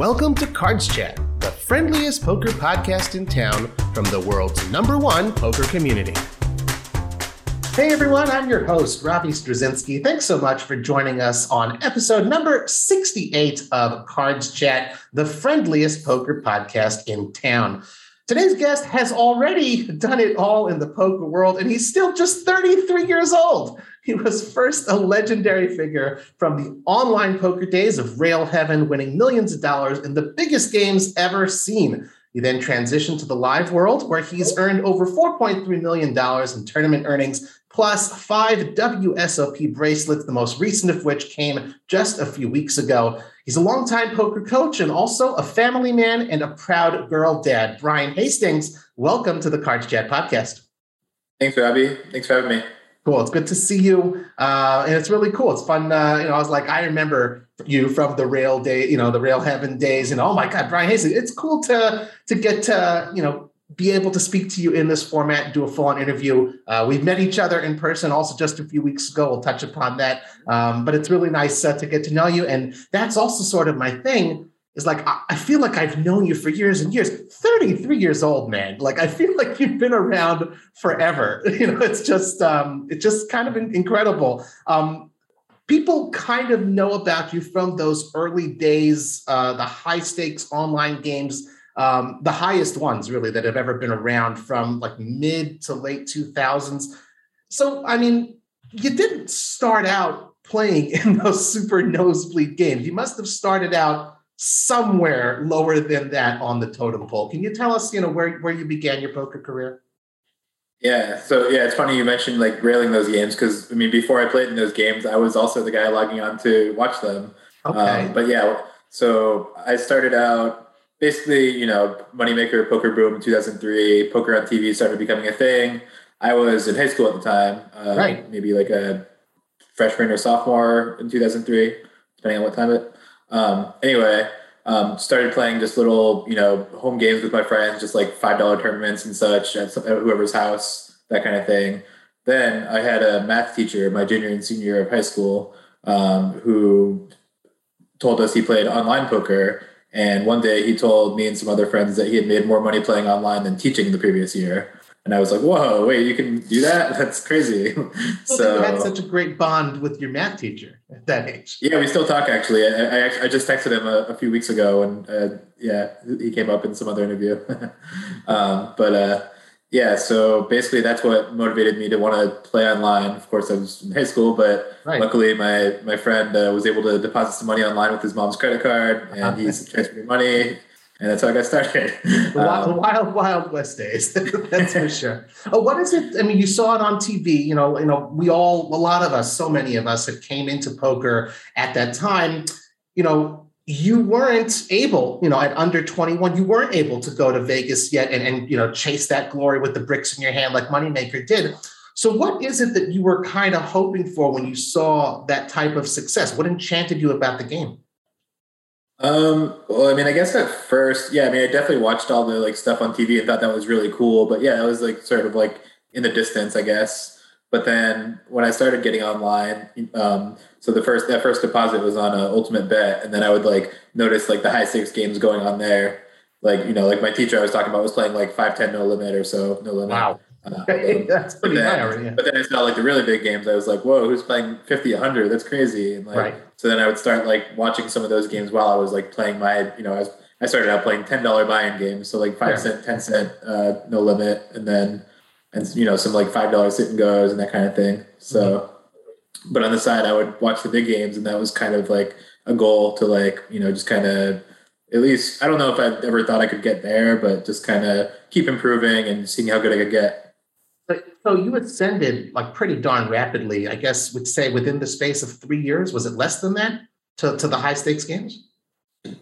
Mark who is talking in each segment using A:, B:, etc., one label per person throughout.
A: Welcome to Cards Chat, the friendliest poker podcast in town from the world's number one poker community. Hey everyone, I'm your host, Robbie Strazynski. Thanks so much for joining us on episode number 68 of Cards Chat, the friendliest poker podcast in town. Today's guest has already done it all in the poker world, and he's still just 33 years old. He was first a legendary figure from the online poker days of Rail Heaven, winning millions of dollars in the biggest games ever seen. He then transitioned to the live world, where he's earned over $4.3 million in tournament earnings, plus five WSOP bracelets, the most recent of which came just a few weeks ago. He's a longtime poker coach and also a family man and a proud girl dad. Brian Hastings, welcome to the Cards Chat podcast.
B: Thanks, Robbie. Thanks for having me.
A: Cool. It's good to see you, uh, and it's really cool. It's fun. Uh, you know, I was like, I remember you from the rail day, you know, the rail heaven days, and oh my God, Brian Hastings. It's cool to to get to you know be able to speak to you in this format, do a full on interview. Uh, we've met each other in person also just a few weeks ago. We'll touch upon that. Um, but it's really nice uh, to get to know you. And that's also sort of my thing is like, I, I feel like I've known you for years and years. 33 years old, man. Like, I feel like you've been around forever. You know, it's just, um, it's just kind of incredible. Um, people kind of know about you from those early days, uh, the high stakes online games um, the highest ones really that have ever been around from like mid to late 2000s. So, I mean, you didn't start out playing in those super nosebleed games. You must have started out somewhere lower than that on the totem pole. Can you tell us, you know, where, where you began your poker career?
B: Yeah, so yeah, it's funny you mentioned like railing those games because I mean, before I played in those games, I was also the guy logging on to watch them. Okay. Um, but yeah, so I started out basically, you know, Moneymaker, Poker Boom in 2003, poker on TV started becoming a thing. I was in high school at the time, uh, right? Maybe like a freshman or sophomore in 2003, depending on what time it. Um, anyway, um, started playing just little, you know, home games with my friends, just like five dollar tournaments and such at, some, at whoever's house, that kind of thing. Then I had a math teacher, my junior and senior year of high school, um, who told us he played online poker and one day he told me and some other friends that he had made more money playing online than teaching the previous year. And I was like, whoa, wait, you can do that? That's crazy.
A: So you had such a great bond with your math teacher at that age.
B: Yeah, we still talk actually. I, I, I just texted him a, a, few weeks ago and uh, yeah, he came up in some other interview. um, but uh, yeah, so basically that's what motivated me to want to play online. Of course, I was in high school, but right. luckily my my friend uh, was able to deposit some money online with his mom's credit card, and he's transferred me money, and that's how I got started.
A: The wild, um, wild, wild west days, that's for sure. Oh, what is it? I mean, you saw it on TV. You know, you know, we all, a lot of us, so many of us, have came into poker at that time. You know, you weren't able, you know, at under 21, you weren't able to go to Vegas yet and, and you know, chase that glory with the bricks in your hand like Moneymaker did. So, what is it that you were kind of hoping for when you saw that type of success? What enchanted you about the game?
B: Um, well, I mean, I guess at first, yeah, I mean, I definitely watched all the like stuff on TV and thought that was really cool. But yeah, it was like sort of like in the distance, I guess. But then when I started getting online, um, so the first that first deposit was on a ultimate bet, and then I would like notice like the high stakes games going on there. Like you know, like my teacher I was talking about was playing like five ten no limit or so no limit.
A: Wow. Uh, That's pretty
B: then,
A: high already. Yeah.
B: But then I saw like the really big games. I was like, whoa, who's playing 50, 100? That's crazy. And like, right. so then I would start like watching some of those games while I was like playing my, you know, I was, I started out playing $10 buy-in games. So like five yeah. cent, 10 cent, uh, no limit. And then, and you know, some like $5 sit and goes and that kind of thing. So, mm-hmm but on the side, I would watch the big games, and that was kind of like a goal to like you know just kind of at least I don't know if I ever thought I could get there, but just kind of keep improving and seeing how good I could get.
A: So you ascended like pretty darn rapidly. I guess would say within the space of three years. Was it less than that to, to the high stakes games?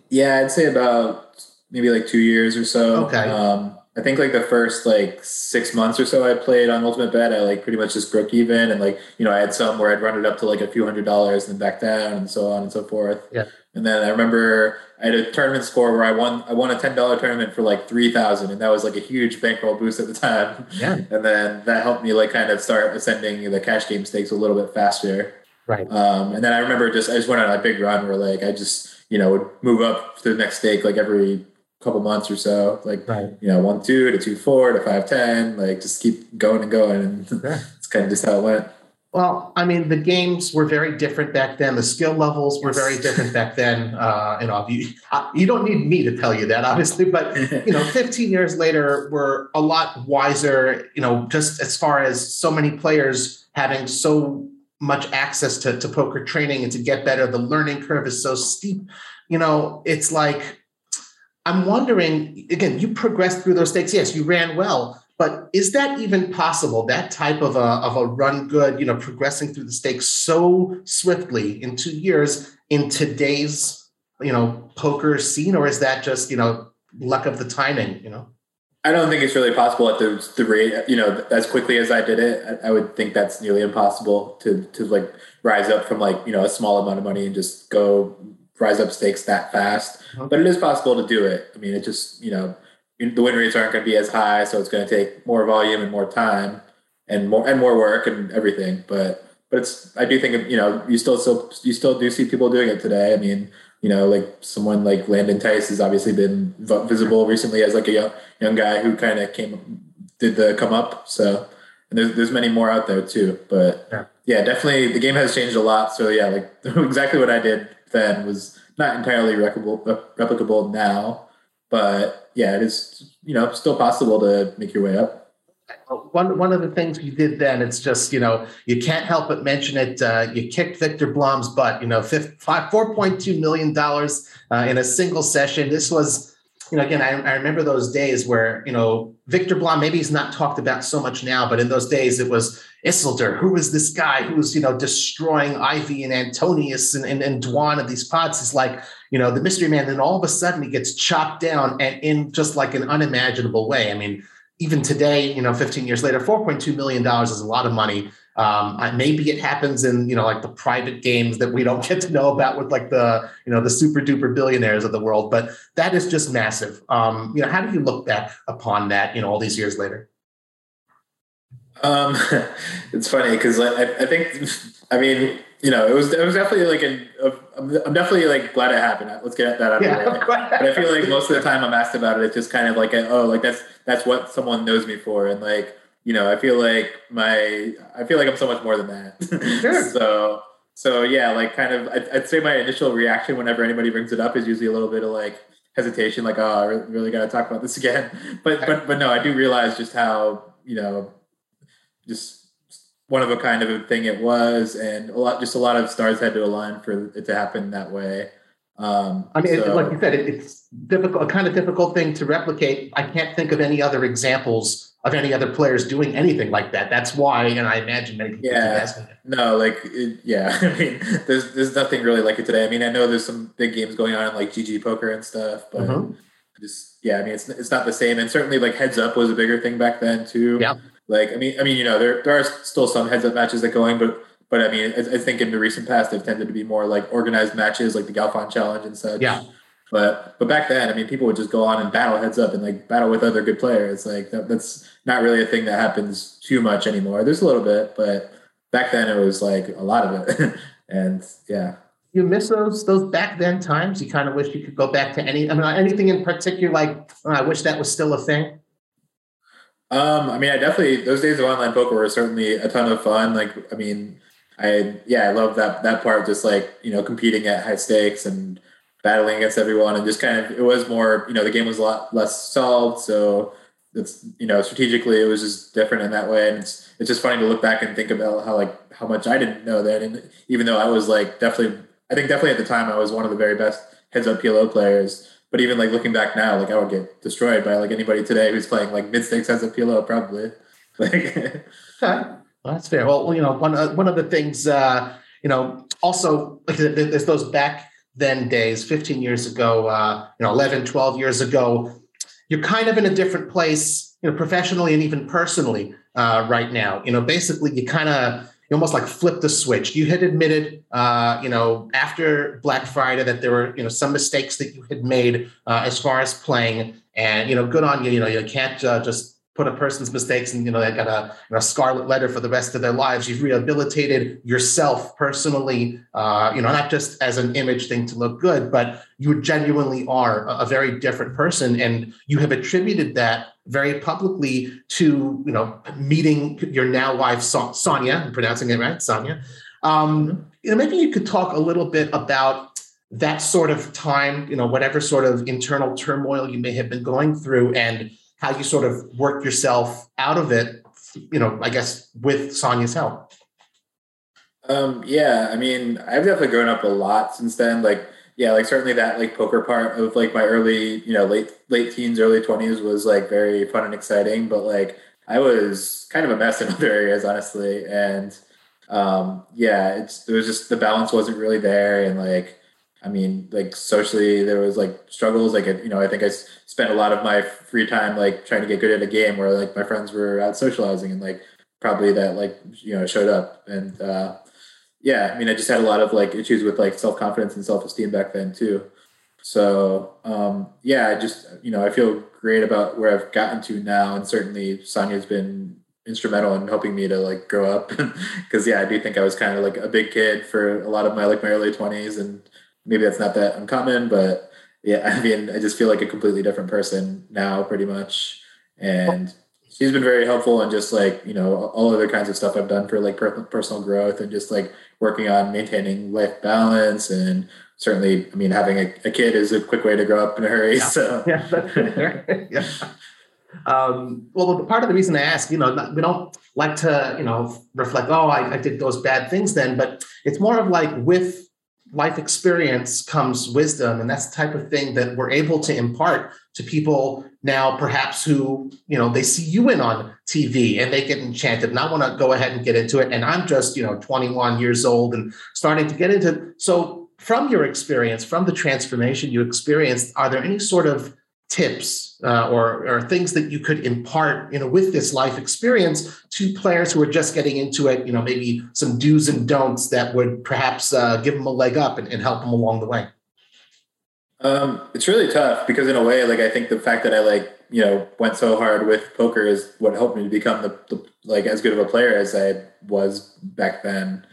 B: Yeah, I'd say about maybe like two years or so.
A: Okay.
B: Um, I think like the first like six months or so I played on Ultimate Bet, I like pretty much just broke even, and like you know I had some where I'd run it up to like a few hundred dollars and then back down and so on and so forth.
A: Yeah.
B: And then I remember I had a tournament score where I won I won a ten dollar tournament for like three thousand, and that was like a huge bankroll boost at the time.
A: Yeah.
B: And then that helped me like kind of start ascending the cash game stakes a little bit faster.
A: Right.
B: Um, and then I remember just I just went on a big run where like I just you know, would move up to the next stake like every couple months or so, like right. you know, one two to two four to five ten, like just keep going and going, and sure. it's kind of just how it went.
A: Well, I mean, the games were very different back then. The skill levels were very different back then. Uh, you know, you, you don't need me to tell you that, obviously, but you know, 15 years later, we're a lot wiser. You know, just as far as so many players having so much access to, to poker training and to get better, the learning curve is so steep. You know, it's like I'm wondering again. You progressed through those stakes. Yes, you ran well, but is that even possible? That type of a, of a run good, you know, progressing through the stakes so swiftly in two years in today's, you know, poker scene, or is that just, you know, luck of the timing, you know?
B: I don't think it's really possible at the, the rate, you know, as quickly as I did it. I, I, would think that's nearly impossible to, to like rise up from like, you know, a small amount of money and just go rise up stakes that fast. Uh-huh. But it is possible to do it. I mean, it just, you know, the win rates aren't going to be as high, so it's going to take more volume and more time and more and more work and everything. But but it's I do think you know you still still you still do see people doing it today. I mean, you know, like someone like Landon Tice has obviously been visible recently as like a young young guy who kind of came did the come up. So and there's there's many more out there too. But yeah. yeah, definitely the game has changed a lot. So yeah, like exactly what I did then was not entirely replicable replicable now but yeah, it is you know still possible to make your way up.
A: One one of the things you did then, it's just you know you can't help but mention it. Uh, you kicked Victor Blom's butt. You know, four point two million dollars uh, in a single session. This was you know, again, I, I, remember those days where, you know, Victor Blom, maybe he's not talked about so much now, but in those days it was Isildur. Who was this guy who was, you know, destroying Ivey and Antonius and, and, and Dwan of these pots? It's like, you know, the mystery man. Then all of a sudden he gets chopped down and in just like an unimaginable way. I mean, even today, you know, 15 years later, $4.2 million is a lot of money. Um, maybe it happens in you know like the private games that we don't get to know about with like the you know the super duper billionaires of the world, but that is just massive. Um, you know, how do you look back upon that? You know, all these years later.
B: Um, it's funny because I, I think I mean you know it was it was definitely like an I'm definitely like glad it happened. Let's get that out yeah. of the way. but I feel like most of the time I'm asked about it, it's just kind of like a, oh like that's that's what someone knows me for, and like you know, I feel like my, I feel like I'm so much more than that. Sure. so, so yeah, like kind of, I'd, I'd, say my initial reaction whenever anybody brings it up is usually a little bit of like hesitation, like, oh, I really got to talk about this again. But, but, but no, I do realize just how, you know, just one of a kind of a thing it was, and a lot, just a lot of stars had to align for it to happen that way. Um,
A: I mean, so, like you said, it, it's difficult, a kind of difficult thing to replicate. I can't think of any other examples of any other players doing anything like that. That's why, and I imagine many people
B: yeah, No, like it, yeah, I mean, there's there's nothing really like it today. I mean, I know there's some big games going on in like GG poker and stuff, but mm-hmm. just yeah, I mean, it's it's not the same. And certainly, like heads up was a bigger thing back then too.
A: Yeah.
B: Like I mean, I mean, you know, there there are still some heads up matches that going, but but I mean, I, I think in the recent past they've tended to be more like organized matches, like the Galfond Challenge and such.
A: Yeah.
B: But but back then, I mean, people would just go on and battle heads up and like battle with other good players. Like that, that's not really a thing that happens too much anymore. There's a little bit, but back then it was like a lot of it. and yeah.
A: You miss those those back then times. You kind of wish you could go back to any. I mean, anything in particular? Like, oh, I wish that was still a thing.
B: Um, I mean, I definitely those days of online poker were certainly a ton of fun. Like, I mean, I yeah, I love that that part. Just like you know, competing at high stakes and battling against everyone and just kind of it was more you know the game was a lot less solved so it's you know strategically it was just different in that way. And it's it's just funny to look back and think about how like how much I didn't know then. And even though I was like definitely I think definitely at the time I was one of the very best heads up PLO players but even like looking back now like I would get destroyed by like anybody today who's playing like mid stakes heads up PLO probably. Like
A: well, that's fair. Well you know one uh, one of the things uh you know also like there's those back then days, 15 years ago, uh, you know, 11, 12 years ago, you're kind of in a different place, you know, professionally and even personally uh, right now. You know, basically, you kind of you almost like flipped the switch. You had admitted, uh, you know, after Black Friday that there were, you know, some mistakes that you had made uh, as far as playing, and you know, good on you. You know, you can't uh, just put a person's mistakes and you know they got a, you a scarlet letter for the rest of their lives. You've rehabilitated yourself personally, uh, you know, not just as an image thing to look good, but you genuinely are a, a very different person, and you have attributed that very publicly to you know meeting your now wife Sonia, I'm pronouncing it right, Sonia. Um, you know, maybe you could talk a little bit about that sort of time, you know, whatever sort of internal turmoil you may have been going through, and how you sort of worked yourself out of it, you know, I guess with Sonia's help.
B: Um, yeah, I mean, I've definitely grown up a lot since then. Like, yeah, like certainly that like poker part of like my early, you know, late late teens, early twenties was like very fun and exciting. But like, I was kind of a mess in other areas, honestly, and um, yeah, it's it was just the balance wasn't really there, and like I mean, like socially, there was like struggles. Like, you know, I think I spent a lot of my free time like trying to get good at a game where like my friends were out socializing and like probably that like you know showed up. And uh, yeah, I mean, I just had a lot of like issues with like self confidence and self esteem back then too. So um, yeah, I just you know I feel great about where I've gotten to now, and certainly Sonia's been instrumental in helping me to like grow up because yeah i do think i was kind of like a big kid for a lot of my like my early 20s and maybe that's not that uncommon, but yeah, I mean, I just feel like a completely different person now, pretty much. And she's been very helpful and just like you know all other kinds of stuff I've done for like personal growth and just like working on maintaining life balance and certainly, I mean, having a, a kid is a quick way to grow up in a hurry. Yeah. So yeah, that's
A: right. yeah. Um, well, part of the reason I ask, you know, we don't like to, you know, reflect, oh, I, I did those bad things then, but it's more of like with life experience comes wisdom and that's the type of thing that we're able to impart to people now perhaps who you know they see you in on tv and they get enchanted. And i want to go ahead and get into it. And i'm just you know 21 years old and starting to get into so from your experience from the transformation you experienced are there any sort of tips uh, or, or things that you could impart you know with this life experience to players who are just getting into it you know maybe some do's and don'ts that would perhaps uh, give them a leg up and, and help them along the way.
B: Um, it's really tough because in a way like i think the fact that i like you know went so hard with poker is what helped me to become the, the like as good of a player as i was back then.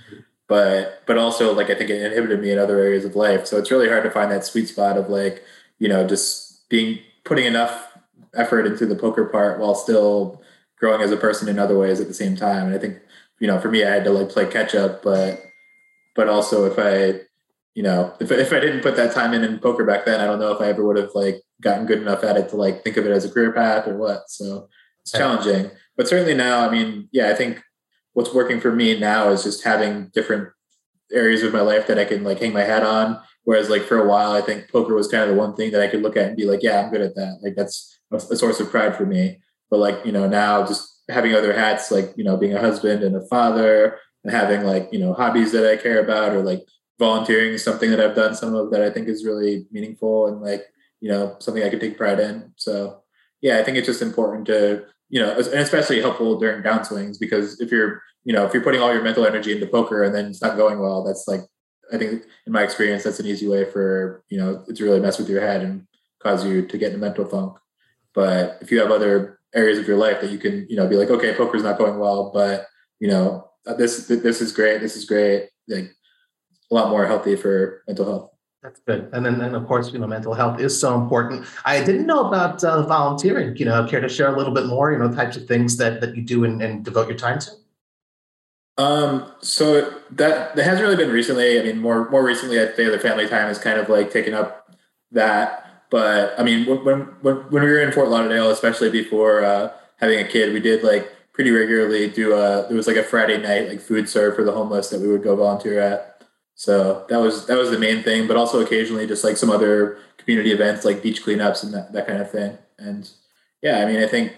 B: But but also like i think it inhibited me in other areas of life. So it's really hard to find that sweet spot of like you know just being putting enough effort into the poker part while still growing as a person in other ways at the same time. And I think, you know, for me, I had to like play catch up, but, but also if I, you know, if, if I didn't put that time in in poker back then, I don't know if I ever would have like gotten good enough at it to like think of it as a career path or what. So it's challenging, but certainly now, I mean, yeah, I think what's working for me now is just having different areas of my life that I can like hang my hat on Whereas like for a while, I think poker was kind of the one thing that I could look at and be like, yeah, I'm good at that. Like that's a, source of pride for me. But like, you know, now just having other hats, like, you know, being a husband and a father and having like, you know, hobbies that I care about or like volunteering is something that I've done some of that I think is really meaningful and like, you know, something I could take pride in. So yeah, I think it's just important to, you know, and especially helpful during downswings because if you're, you know, if you're putting all your mental energy into poker and then it's not going well, that's like I think in my experience, that's an easy way for, you know, to really mess with your head and cause you to get in a mental funk. But if you have other areas of your life that you can, you know, be like, okay, poker's not going well, but you know, this this is great, this is great, like a lot more healthy for mental health.
A: That's good. And then, and of course, you know, mental health is so important. I didn't know about uh, volunteering. You know, care to share a little bit more? You know, types of things that that you do and, and devote your time to.
B: Um, so that that hasn't really been recently. I mean, more more recently, I'd say the family time has kind of like taken up that. But I mean, when when when we were in Fort Lauderdale, especially before uh, having a kid, we did like pretty regularly do a there was like a Friday night like food serve for the homeless that we would go volunteer at. So that was that was the main thing, but also occasionally just like some other community events like beach cleanups and that, that kind of thing. And yeah, I mean, I think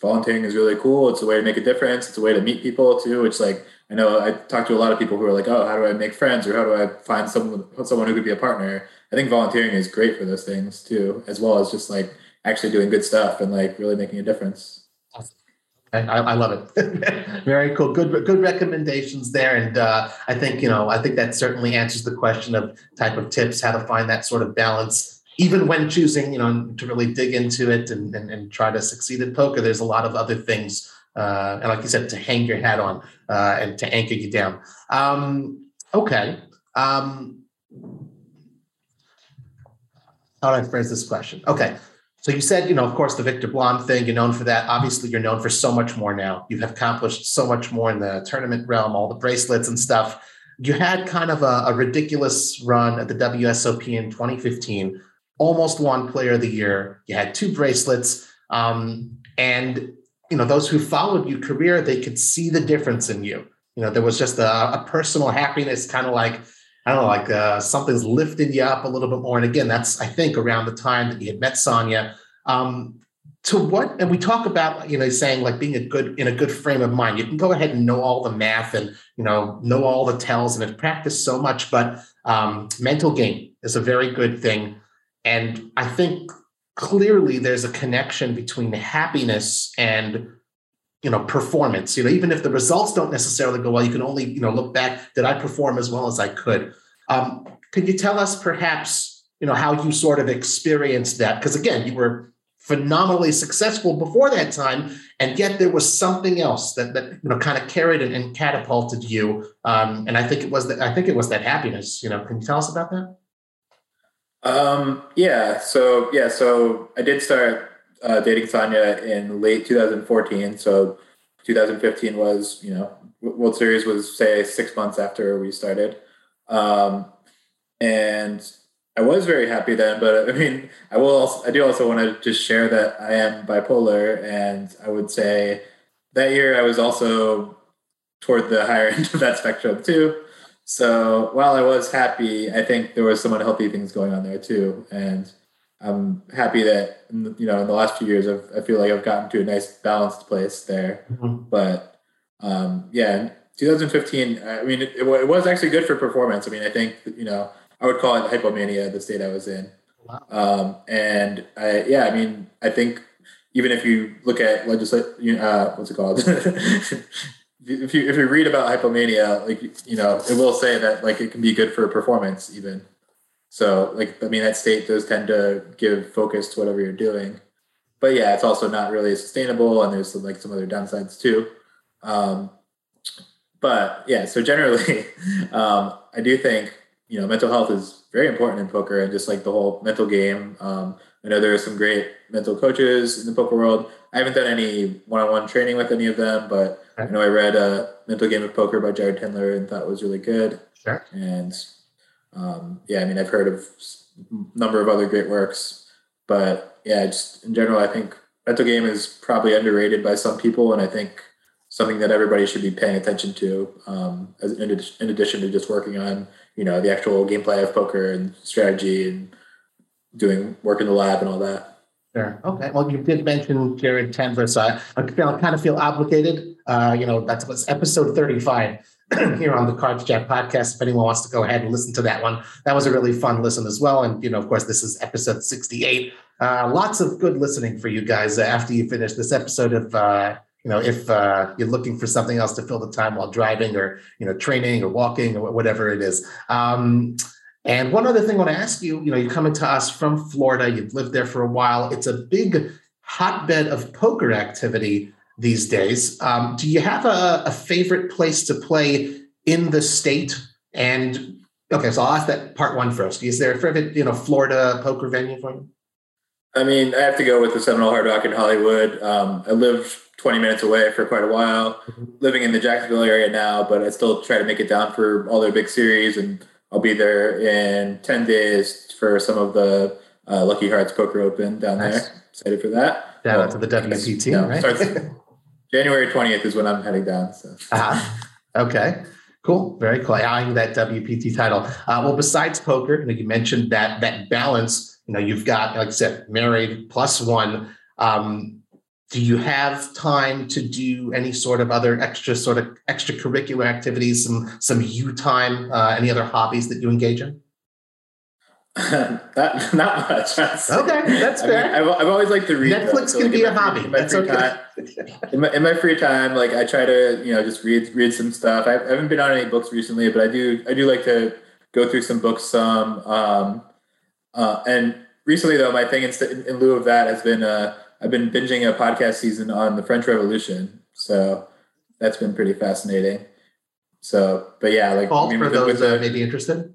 B: volunteering is really cool. It's a way to make a difference. It's a way to meet people too. It's like I know I talk to a lot of people who are like, oh, how do I make friends or how do I find someone someone who could be a partner? I think volunteering is great for those things too, as well as just like actually doing good stuff and like really making a difference.
A: I, I love it. Very cool. Good, good recommendations there. And uh, I think you know, I think that certainly answers the question of type of tips, how to find that sort of balance even when choosing, you know, to really dig into it and, and, and try to succeed at poker, there's a lot of other things, uh, and like you said, to hang your hat on uh, and to anchor you down. Um, okay. Um, how do I phrase this question? Okay. So you said, you know, of course, the Victor Blom thing, you're known for that. Obviously, you're known for so much more now. You have accomplished so much more in the tournament realm, all the bracelets and stuff. You had kind of a, a ridiculous run at the WSOP in 2015, almost won player of the year. You had two bracelets. Um, and, you know, those who followed your career, they could see the difference in you. You know, there was just a, a personal happiness, kind of like, I don't know, like uh, something's lifting you up a little bit more. And again, that's I think around the time that you had met Sonia. Um, to what? And we talk about you know saying like being a good in a good frame of mind. You can go ahead and know all the math and you know know all the tells and have practiced so much, but um, mental game is a very good thing. And I think clearly there's a connection between happiness and you know performance. You know even if the results don't necessarily go well you can only you know look back did i perform as well as i could? Um, could you tell us perhaps you know how you sort of experienced that? Because again you were phenomenally successful before that time and yet there was something else that that you know kind of carried and, and catapulted you um, and i think it was that i think it was that happiness you know. Can you tell us about that
B: um, yeah so yeah so i did start uh, dating Sonia in late 2014. So 2015 was, you know, World Series was say six months after we started. Um, and I was very happy then, but I mean, I will also, I do also want to just share that I am bipolar. And I would say that year I was also toward the higher end of that spectrum too. So while I was happy, I think there was some unhealthy things going on there too. And I'm happy that you know in the last few years I've, I feel like I've gotten to a nice balanced place there. Mm-hmm. But um, yeah, 2015. I mean, it, it, was actually good for performance. I mean, I think you know I would call it hypomania, the state I was in. Wow. Um, and I, yeah, I mean, I think even if you look at legislation, uh, what's it called? if you if you read about hypomania, like you know, it will say that like it can be good for performance even. So, like, I mean, that state does tend to give focus to whatever you're doing. But yeah, it's also not really sustainable, and there's some, like some other downsides too. Um, but yeah, so generally, um, I do think you know mental health is very important in poker, and just like the whole mental game. Um, I know there are some great mental coaches in the poker world. I haven't done any one-on-one training with any of them, but I know I read a Mental Game of Poker by Jared Tendler and thought it was really good.
A: Sure.
B: And um, yeah, I mean, I've heard of a number of other great works, but yeah, just in general, I think mental game is probably underrated by some people, and I think something that everybody should be paying attention to, um, as in, in addition to just working on you know the actual gameplay of poker and strategy and doing work in the lab and all that.
A: Sure. Okay. Well, you did mention Jared Tendler, so I, kind of feel obligated. Uh, you know, that was episode 35 here on the Cards Chat podcast. If anyone wants to go ahead and listen to that one, that was a really fun listen as well. And, you know, of course, this is episode 68. Uh, lots of good listening for you guys after you finish this episode. of, uh, you know, if uh, you're looking for something else to fill the time while driving or, you know, training or walking or whatever it is. Um, and one other thing I want to ask you, you know, you're coming to us from Florida, you've lived there for a while. It's a big hotbed of poker activity these days. Um, do you have a, a, favorite place to play in the state? And okay, so I'll ask that part one first. Is there a favorite, you know, Florida poker venue for you?
B: I mean, I have to go with the Seminole Hard Rock in Hollywood. Um, I lived 20 minutes away for quite a while, mm-hmm. living in the Jacksonville area now, but I still try to make it down for all their big series. And I'll be there in 10 days for some of the uh, Lucky Hearts Poker Open down nice. there. Excited for that.
A: Down well, to the WPT, yeah, right?
B: January 20th is when I'm heading down. So.
A: Uh-huh. Okay. Cool. Very cool. Eyeing that WPT title. Uh, well, besides poker, you, know, you mentioned that that balance. You know, you've got, like I said, married plus one. Um, do you have time to do any sort of other extra sort of extracurricular activities, some some you time, uh, any other hobbies that you engage in?
B: not not much.
A: Okay, that's fair.
B: I mean, I've, I've, always liked to read.
A: Netflix so, can like, be a hobby.
B: In my
A: that's
B: free
A: okay.
B: time, in my, in my free time, like I try to you know just read read some stuff. I haven't been on any books recently, but I do I do like to go through some books some. Um, uh, and recently though, my thing in, in lieu of that has been uh, I've been binging a podcast season on the French Revolution, so that's been pretty fascinating. So, but yeah, like
A: I mean, for those that may be interested.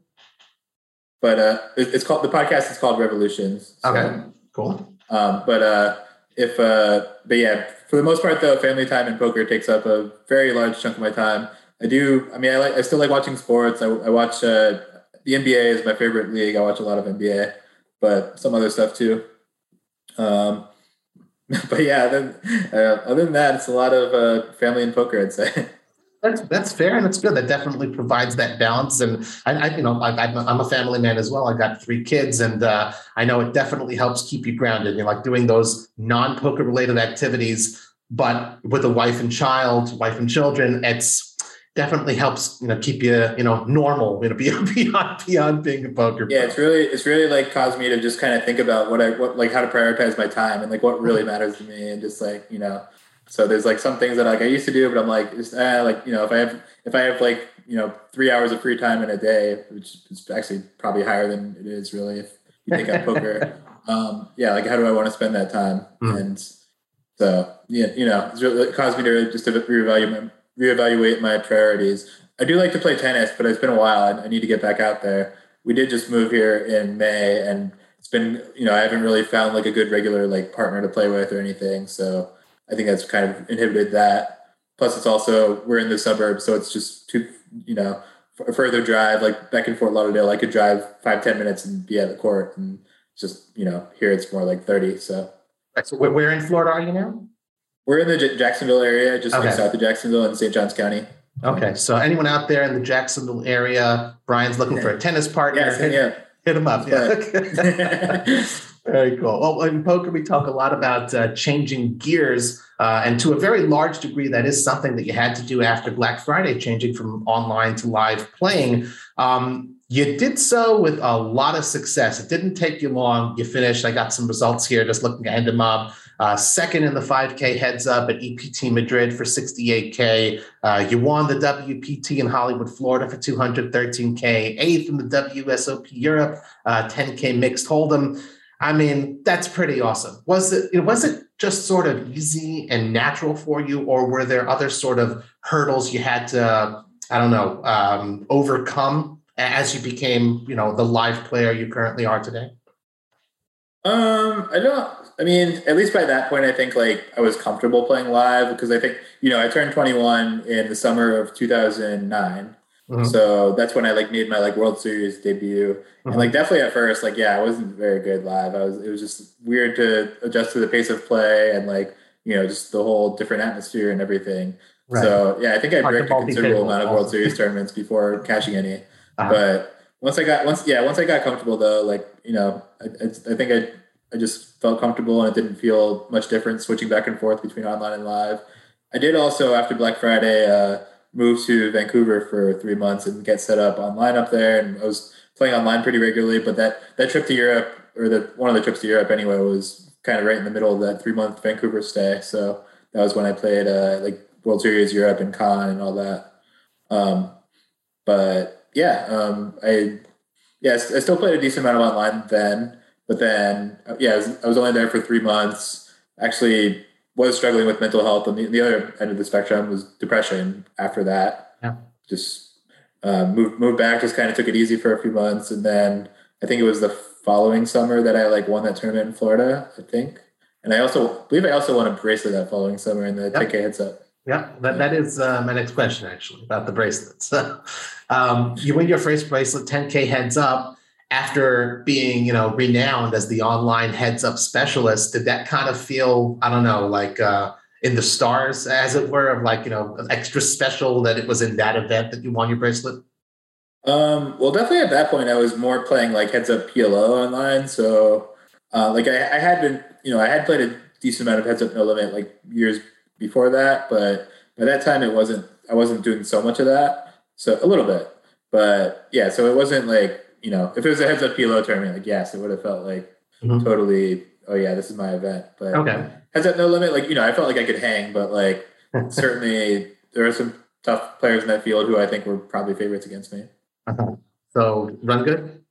B: But uh, it's called the podcast is called Revolutions.
A: So, okay, cool.
B: Um, but uh, if uh, but yeah, for the most part though, family time and poker takes up a very large chunk of my time. I do. I mean, I like. I still like watching sports. I, I watch. Uh, the NBA is my favorite league. I watch a lot of NBA, but some other stuff too. Um, but yeah, then uh, other than that, it's a lot of uh, family and poker. I'd say.
A: That's that's fair and that's good. That definitely provides that balance. And I, I you know, I, am a family man as well. I got three kids, and uh, I know it definitely helps keep you grounded. You know, like doing those non poker related activities, but with a wife and child, wife and children, it's definitely helps you know keep you you know normal you know beyond beyond beyond being a poker
B: yeah it's really it's really like caused me to just kind of think about what i what like how to prioritize my time and like what really matters to me and just like you know so there's like some things that like i used to do but i'm like just eh, like you know if i have if i have like you know three hours of free time in a day which is actually probably higher than it is really if you think of poker um yeah like how do i want to spend that time mm. and so yeah you know it's really, it caused me to just to reevaluate reevaluate my priorities. I do like to play tennis, but it's been a while. I, I need to get back out there. We did just move here in May, and it's been you know I haven't really found like a good regular like partner to play with or anything. So I think that's kind of inhibited that. Plus, it's also we're in the suburbs, so it's just too you know a further drive like back in Fort Lauderdale. I could drive five ten minutes and be at the court, and just you know here it's more like thirty. So.
A: So where in Florida are you now?
B: We're in the J- Jacksonville area, just okay. like south of Jacksonville in St. Johns County.
A: Okay, so anyone out there in the Jacksonville area, Brian's looking for a tennis partner. Yeah, hit, yeah. hit him up. Yeah. very cool. Well, in poker, we talk a lot about uh, changing gears, uh, and to a very large degree, that is something that you had to do after Black Friday, changing from online to live playing. Um, you did so with a lot of success. It didn't take you long. You finished. I got some results here just looking at the mob. Uh, second in the 5K heads up at EPT Madrid for 68K. Uh, you won the WPT in Hollywood, Florida for 213K. Eighth in the WSOP Europe, uh, 10K mixed hold'em. I mean, that's pretty awesome. Was it was it just sort of easy and natural for you, or were there other sort of hurdles you had to, I don't know, um, overcome as you became, you know, the live player you currently are today?
B: Um, I don't. I mean, at least by that point, I think like I was comfortable playing live because I think you know I turned 21 in the summer of 2009. Mm-hmm. So that's when I like made my like World Series debut, mm-hmm. and like definitely at first, like yeah, I wasn't very good live. I was it was just weird to adjust to the pace of play and like you know just the whole different atmosphere and everything. Right. So yeah, I think I bricked a considerable amount of World Series tournaments before cashing any. Uh-huh. But once I got once yeah once I got comfortable though, like you know I, I, I think I I just felt comfortable and it didn't feel much different switching back and forth between online and live. I did also after Black Friday uh, move to Vancouver for three months and get set up online up there, and I was playing online pretty regularly. But that that trip to Europe or the one of the trips to Europe anyway was kind of right in the middle of that three month Vancouver stay. So that was when I played uh, like World Series Europe and Cannes and all that. Um, but yeah, um, I yes, I still played a decent amount of online then. But then, uh, yeah, I was, I was only there for three months. Actually, was struggling with mental health, and the, the other end of the spectrum was depression. After that,
A: yeah.
B: just uh, moved moved back. Just kind of took it easy for a few months, and then I think it was the following summer that I like won that tournament in Florida. I think, and I also believe I also won a bracelet that following summer in the yep. 10K heads up.
A: Yeah, that, that is uh, my next question actually about the bracelets. um, you win your first bracelet, 10K heads up after being you know renowned as the online heads up specialist did that kind of feel i don't know like uh, in the stars as it were of like you know extra special that it was in that event that you won your bracelet?
B: Um, well definitely at that point i was more playing like heads up plo online so uh, like I, I had been you know i had played a decent amount of heads up no limit like years before that but by that time it wasn't i wasn't doing so much of that so a little bit but yeah so it wasn't like you know, if it was a heads up PLO tournament, like yes, it would have felt like mm-hmm. totally. Oh yeah, this is my event. But
A: okay,
B: heads up no limit. Like you know, I felt like I could hang, but like certainly there are some tough players in that field who I think were probably favorites against me.
A: Uh-huh. So run good.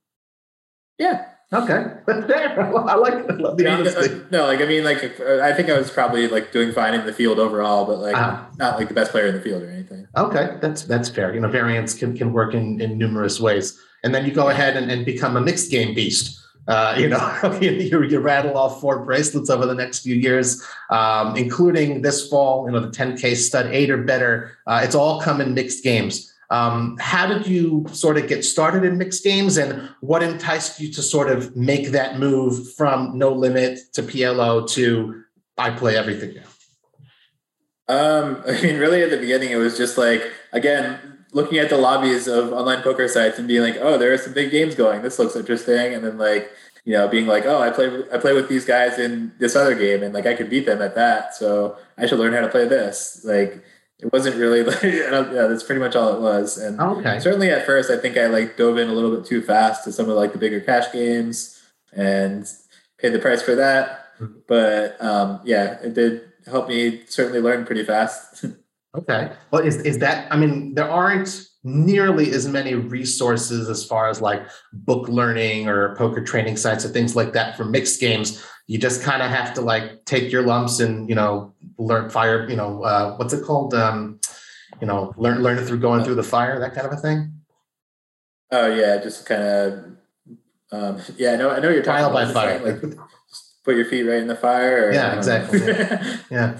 B: Yeah,
A: Okay, I like I love the I mean, honesty.
B: No, like I mean, like I think I was probably like doing fine in the field overall, but like uh, not like the best player in the field or anything.
A: Okay, that's that's fair. You know, variance can, can work in, in numerous ways, and then you go ahead and, and become a mixed game beast. Uh, you know, you, you rattle off four bracelets over the next few years, um, including this fall. You know, the 10K stud eight or better. Uh, it's all come in mixed games. Um, how did you sort of get started in mixed games and what enticed you to sort of make that move from no limit to PLO to I play everything now?
B: Um, I mean, really at the beginning, it was just like, again, looking at the lobbies of online poker sites and being like, oh, there are some big games going. This looks interesting. And then like, you know, being like, oh, I play, I play with these guys in this other game and like I could beat them at that. So I should learn how to play this. Like, it wasn't really like yeah that's pretty much all it was and okay. certainly at first i think i like dove in a little bit too fast to some of like the bigger cash games and paid the price for that mm-hmm. but um, yeah it did help me certainly learn pretty fast
A: okay. Well is, is that i mean there aren't nearly as many resources as far as like book learning or poker training sites or things like that for mixed games. You just kind of have to like take your lumps and you know learn fire you know uh, what's it called? Um, you know learn learn it through going through the fire that kind of a thing?
B: Oh yeah just kind of um, yeah i know i know you're talking
A: trial by fire.
B: like put your feet right in the fire
A: or, yeah exactly. Yeah, yeah.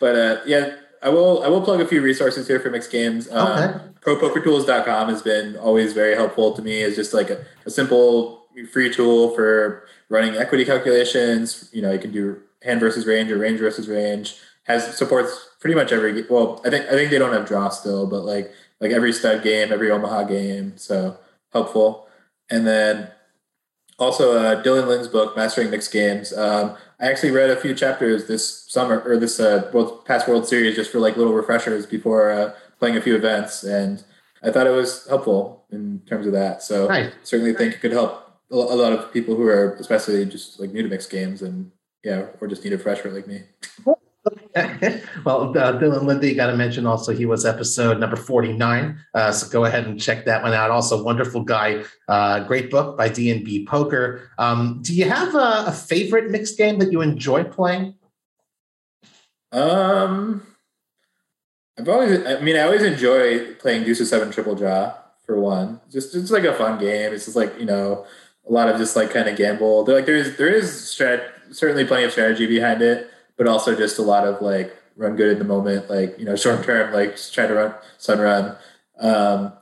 B: but uh, yeah I will I will plug a few resources here for mixed games. Um, okay. ProPokerTools.com has been always very helpful to me. It's just like a, a, simple free tool for running equity calculations. You know, you can do hand versus range or range versus range. Has supports pretty much every. Well, I think I think they don't have draw still, but like like every stud game, every Omaha game. So helpful. And then also uh, Dylan Linde's book, Mastering Mixed Games. Um, I actually read a few chapters this summer or this uh, world, past World Series just for like little refreshers before uh, playing a few events, and I thought it was helpful in terms of that. So nice. certainly think it could help a lot of people who are especially just like new to mixed games and yeah, or just need a refresher like me.
A: well, uh, Dylan Linde got to mention also he was episode number 49. Uh, so go ahead and check that one out. Also, wonderful guy. Uh, great book by D&B Poker. Um, do you have a, a, favorite mixed game that you enjoy playing?
B: Um, I've always, I mean, I always enjoy playing Deuce of Seven Triple Draw for one. Just, it's like a fun game. It's just like, you know, a lot of just like kind of gamble. There, like there's there is strat, certainly plenty of strategy behind it, but also just a lot of like run good in the moment, like you know short term, like just try to run sun run. Um,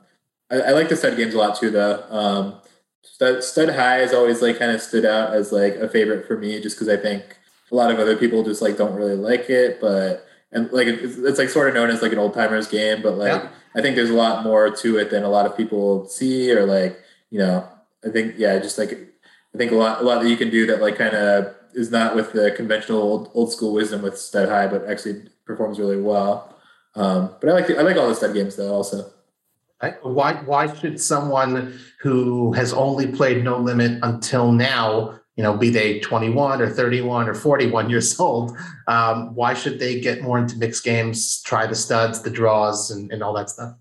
B: I, I, like the stud games a lot too, though. Um, stud, stud high has always like kind of stood out as like a favorite for me, just because I think a lot of other people just like don't really like it, but and like it's, it's like sort of known as like an old timers game, but like yeah. I think there's a lot more to it than a lot of people see or like you know I think yeah, just like I think a lot a lot that you can do that like kind of is not with the conventional old, old school wisdom with stud high, but actually performs really well. Um, but I like the, I like all the stud games though also.
A: Why why should someone who has only played No Limit until now, you know, be they 21 or 31 or 41 years old, um, why should they get more into mixed games, try the studs, the draws, and, and all that stuff?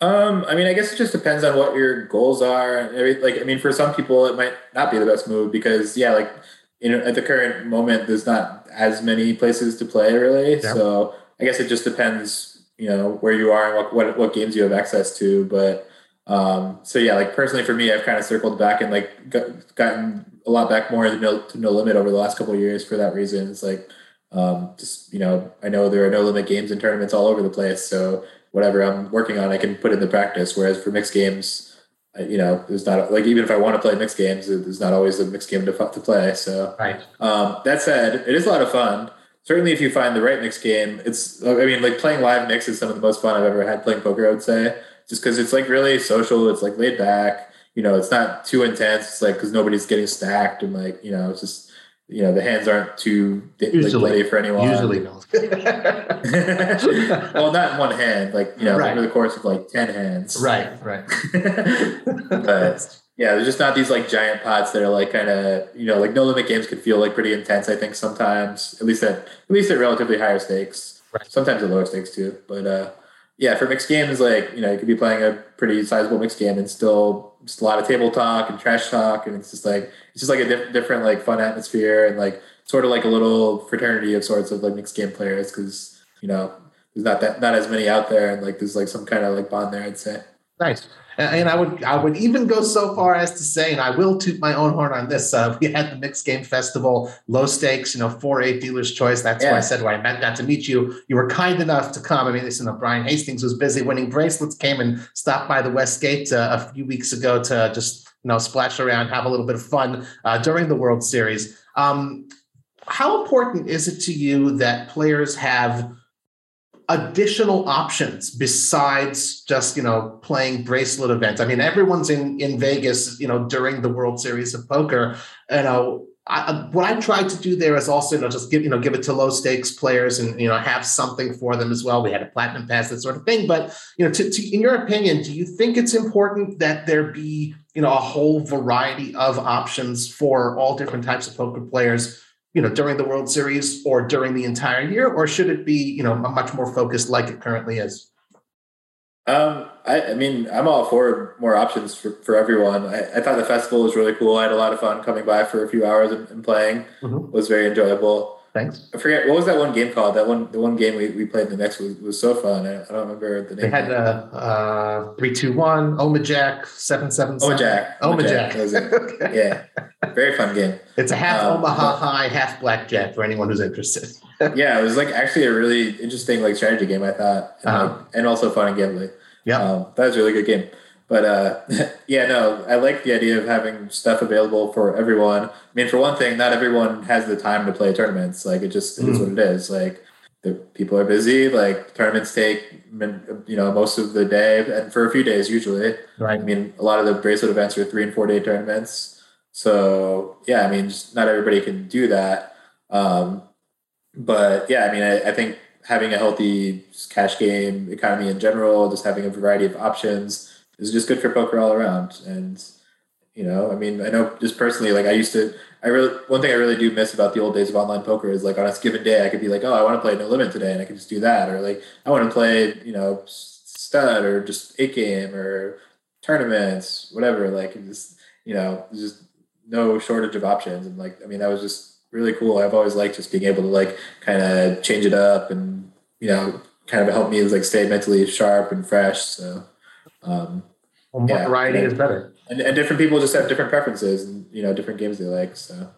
B: Um, I mean, I guess it just depends on what your goals are. Like, I mean, for some people, it might not be the best move because, yeah, like, you know, at the current moment, there's not as many places to play really. Yeah. So I guess it just depends, you know, where you are and what, what, what games you have access to. But, um, so yeah, like personally for me, I've kind of circled back and like got, gotten a lot back more to no, to no limit over the last couple of years for that reason. It's like, um, just, you know, I know there are no limit games and tournaments all over the place. So, whatever I'm working on, I can put into practice. Whereas for mixed games, you know, there's not like even if I want to play mixed games, there's not always a mixed game to, to play. So,
A: right.
B: Um, that said, it is a lot of fun. Certainly, if you find the right mixed game, it's. I mean, like playing live mix is some of the most fun I've ever had playing poker. I would say, just because it's like really social. It's like laid back. You know, it's not too intense. It's like because nobody's getting stacked and like you know, it's just you know the hands aren't too usually, like, bloody for anyone.
A: Usually, no.
B: well, not one hand, like you know, right. over the course of like ten hands.
A: Right, right.
B: but yeah, there's just not these like giant pots that are like kind of you know like no limit games can feel like pretty intense. I think sometimes, at least at at least at relatively higher stakes. Right. Sometimes at lower stakes too, but uh, yeah, for mixed games, like you know, you could be playing a pretty sizable mixed game and still just a lot of table talk and trash talk, and it's just like it's just like a diff- different like fun atmosphere and like sort of like a little fraternity of sorts of like mixed game players because you know there's not that not as many out there and like there's like some kind of like bond there. I'd say.
A: Nice. And I would I would even go so far as to say, and I will toot my own horn on this. Uh, we had the mixed game festival, low stakes, you know, four eight dealers choice. That's yeah. why I said why I meant that to meet you. You were kind enough to come. I mean, listen, you know, Brian Hastings was busy winning bracelets, came and stopped by the Westgate uh, a few weeks ago to just you know splash around, have a little bit of fun uh, during the World Series. Um, how important is it to you that players have additional options besides just you know playing bracelet events i mean everyone's in in vegas you know during the world series of poker you know I, what I tried to do there is also, you know, just give you know give it to low stakes players and you know have something for them as well. We had a platinum pass, that sort of thing. But you know, to, to, in your opinion, do you think it's important that there be you know a whole variety of options for all different types of poker players you know during the World Series or during the entire year, or should it be you know much more focused like it currently is?
B: Um, I, I mean, I'm all for more options for, for everyone. I, I, thought the festival was really cool. I had a lot of fun coming by for a few hours and, and playing. Mm-hmm. It was very enjoyable.
A: Thanks.
B: I forget what was that one game called. That one, the one game we, we played in the next was, was so fun. I, I don't remember the name.
A: They had uh, uh, three, two, one, Omajack, seven, seven, seven.
B: Omajack.
A: Omajack.
B: Omajack. okay. Yeah, very fun game.
A: It's a half um, Omaha high, half blackjack for anyone who's interested.
B: yeah, it was like actually a really interesting like strategy game. I thought, and, uh-huh. like, and also fun and gambling.
A: Yeah, um,
B: that was a really good game. But uh, yeah, no, I like the idea of having stuff available for everyone. I mean, for one thing, not everyone has the time to play tournaments. Like it just mm. is what it is. Like the people are busy. Like tournaments take you know most of the day, and for a few days usually.
A: Right. I
B: mean, a lot of the bracelet events are three and four day tournaments. So yeah, I mean, just not everybody can do that. Um, but yeah, I mean, I, I think having a healthy cash game economy in general, just having a variety of options is just good for poker all around. And you know, I mean, I know just personally, like I used to, I really one thing I really do miss about the old days of online poker is like on a given day, I could be like, oh, I want to play no limit today, and I could just do that, or like I want to play, you know, stud or just eight game or tournaments, whatever. Like just you know, just no shortage of options, and like I mean, that was just really cool. I've always liked just being able to like kind of change it up and you know, kind of help me like stay mentally sharp and fresh. So. Um,
A: well, more yeah, variety
B: and,
A: is better.
B: And, and different people just have different preferences and you know different games they like. So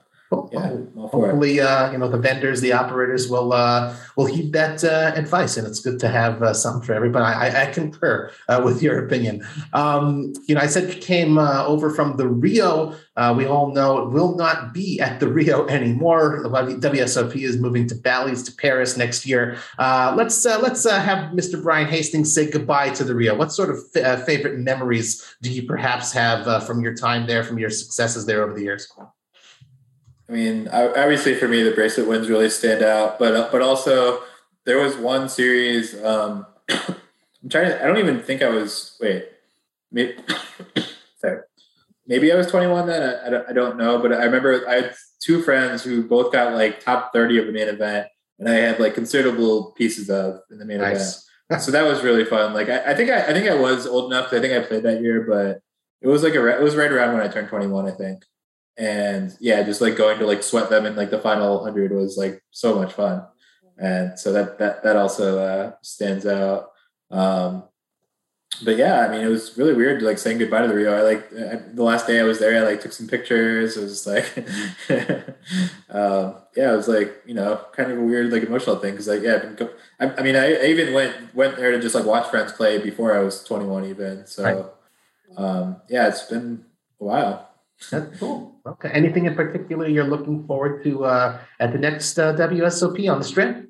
B: yeah,
A: hopefully, uh, you know, the vendors, the operators will uh, will heed that uh, advice, and it's good to have uh, something for everybody. I, I concur uh, with your opinion. Um, you know, I said you came uh, over from the Rio. we all know it will not be at the Rio anymore. WSOP is moving to Bally's to Paris next year. let's let's have Mr. Brian Hastings say goodbye to the Rio. What sort of f- favorite memories do you perhaps have from your time there, from your successes there over the years?
B: I mean, obviously for me, the bracelet wins really stand out, but but also there was one series. Um, I'm trying to. I don't even think I was. Wait, maybe. sorry, maybe I was 21 then. I, I, don't, I don't know, but I remember I had two friends who both got like top 30 of the main event, and I had like considerable pieces of in the main nice. event. so that was really fun. Like I, I think I, I think I was old enough. I think I played that year, but it was like a it was right around when I turned 21. I think and yeah, just like going to like sweat them in like the final hundred was like so much fun, and so that that that also uh, stands out. Um, but yeah, I mean, it was really weird like saying goodbye to the Rio. I like I, the last day I was there, I like took some pictures. It was like, um, yeah, it was like you know kind of a weird like emotional thing because like yeah, I, I, mean, I, I, even went went there to just like watch friends play before I was twenty one even. So um, yeah, it's been a while.
A: That's cool. Okay. Anything in particular you're looking forward to uh, at the next uh, WSOP on the strip?